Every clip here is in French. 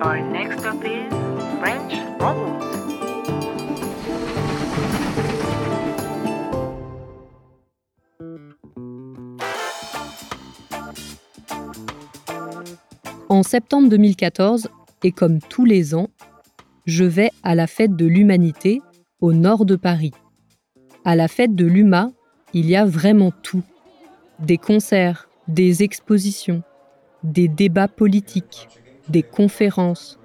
Our next stop is French En septembre 2014, et comme tous les ans, je vais à la fête de l'humanité au nord de Paris. À la fête de l'UMA, il y a vraiment tout. Des concerts, des expositions, des débats politiques, des conférences,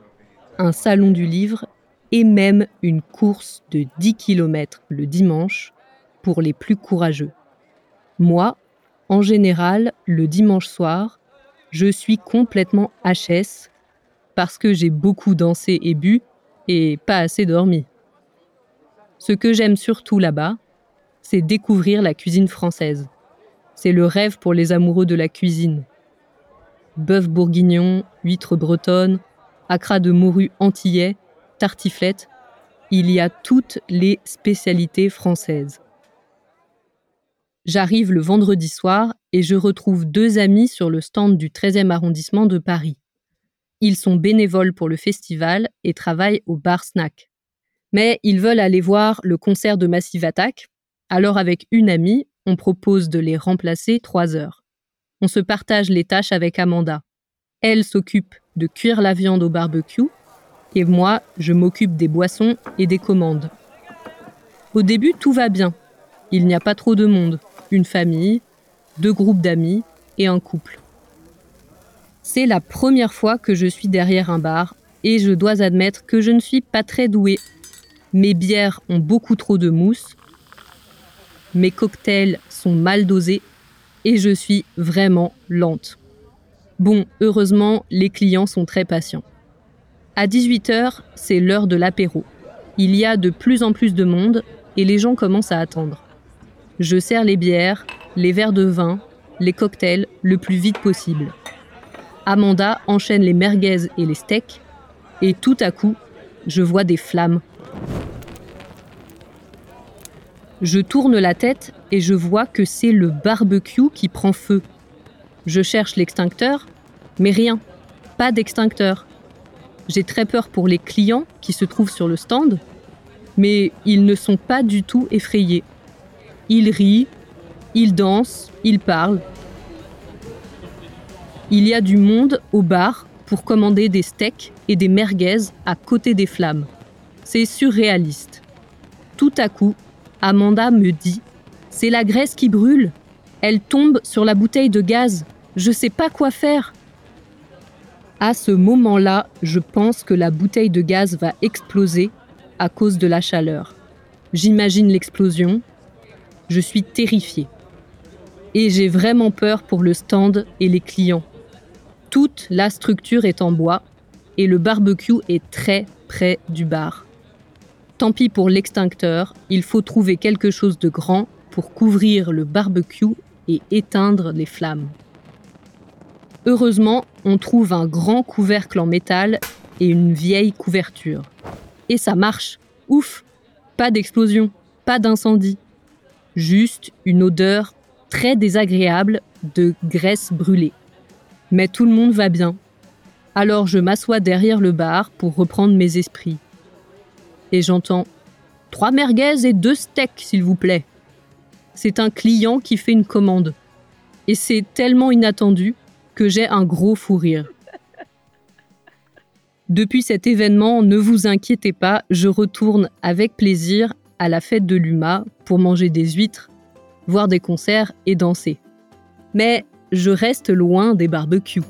un salon du livre et même une course de 10 km le dimanche pour les plus courageux. Moi, en général, le dimanche soir, je suis complètement HS parce que j'ai beaucoup dansé et bu et pas assez dormi. Ce que j'aime surtout là-bas, c'est découvrir la cuisine française. C'est le rêve pour les amoureux de la cuisine. Bœuf bourguignon, huîtres bretonnes, acras de morue antillais, tartiflette, il y a toutes les spécialités françaises. J'arrive le vendredi soir et je retrouve deux amis sur le stand du 13e arrondissement de Paris. Ils sont bénévoles pour le festival et travaillent au bar snack. Mais ils veulent aller voir le concert de Massive Attack, alors avec une amie, on propose de les remplacer trois heures. On se partage les tâches avec Amanda. Elle s'occupe de cuire la viande au barbecue et moi, je m'occupe des boissons et des commandes. Au début, tout va bien. Il n'y a pas trop de monde une famille, deux groupes d'amis et un couple. C'est la première fois que je suis derrière un bar et je dois admettre que je ne suis pas très douée. Mes bières ont beaucoup trop de mousse, mes cocktails sont mal dosés et je suis vraiment lente. Bon, heureusement, les clients sont très patients. À 18h, c'est l'heure de l'apéro. Il y a de plus en plus de monde et les gens commencent à attendre. Je sers les bières, les verres de vin, les cocktails le plus vite possible. Amanda enchaîne les merguez et les steaks, et tout à coup, je vois des flammes. Je tourne la tête et je vois que c'est le barbecue qui prend feu. Je cherche l'extincteur, mais rien, pas d'extincteur. J'ai très peur pour les clients qui se trouvent sur le stand, mais ils ne sont pas du tout effrayés. Il rit, il danse, il parle. Il y a du monde au bar pour commander des steaks et des merguez à côté des flammes. C'est surréaliste. Tout à coup, Amanda me dit C'est la graisse qui brûle. Elle tombe sur la bouteille de gaz. Je sais pas quoi faire. À ce moment-là, je pense que la bouteille de gaz va exploser à cause de la chaleur. J'imagine l'explosion, je suis terrifiée. Et j'ai vraiment peur pour le stand et les clients. Toute la structure est en bois et le barbecue est très près du bar. Tant pis pour l'extincteur, il faut trouver quelque chose de grand pour couvrir le barbecue et éteindre les flammes. Heureusement, on trouve un grand couvercle en métal et une vieille couverture. Et ça marche. Ouf Pas d'explosion, pas d'incendie juste une odeur très désagréable de graisse brûlée. Mais tout le monde va bien. Alors je m'assois derrière le bar pour reprendre mes esprits. Et j'entends Trois merguez et deux steaks, s'il vous plaît. C'est un client qui fait une commande. Et c'est tellement inattendu que j'ai un gros fou rire. Depuis cet événement, ne vous inquiétez pas, je retourne avec plaisir à la fête de l'UMA pour manger des huîtres, voir des concerts et danser. Mais je reste loin des barbecues.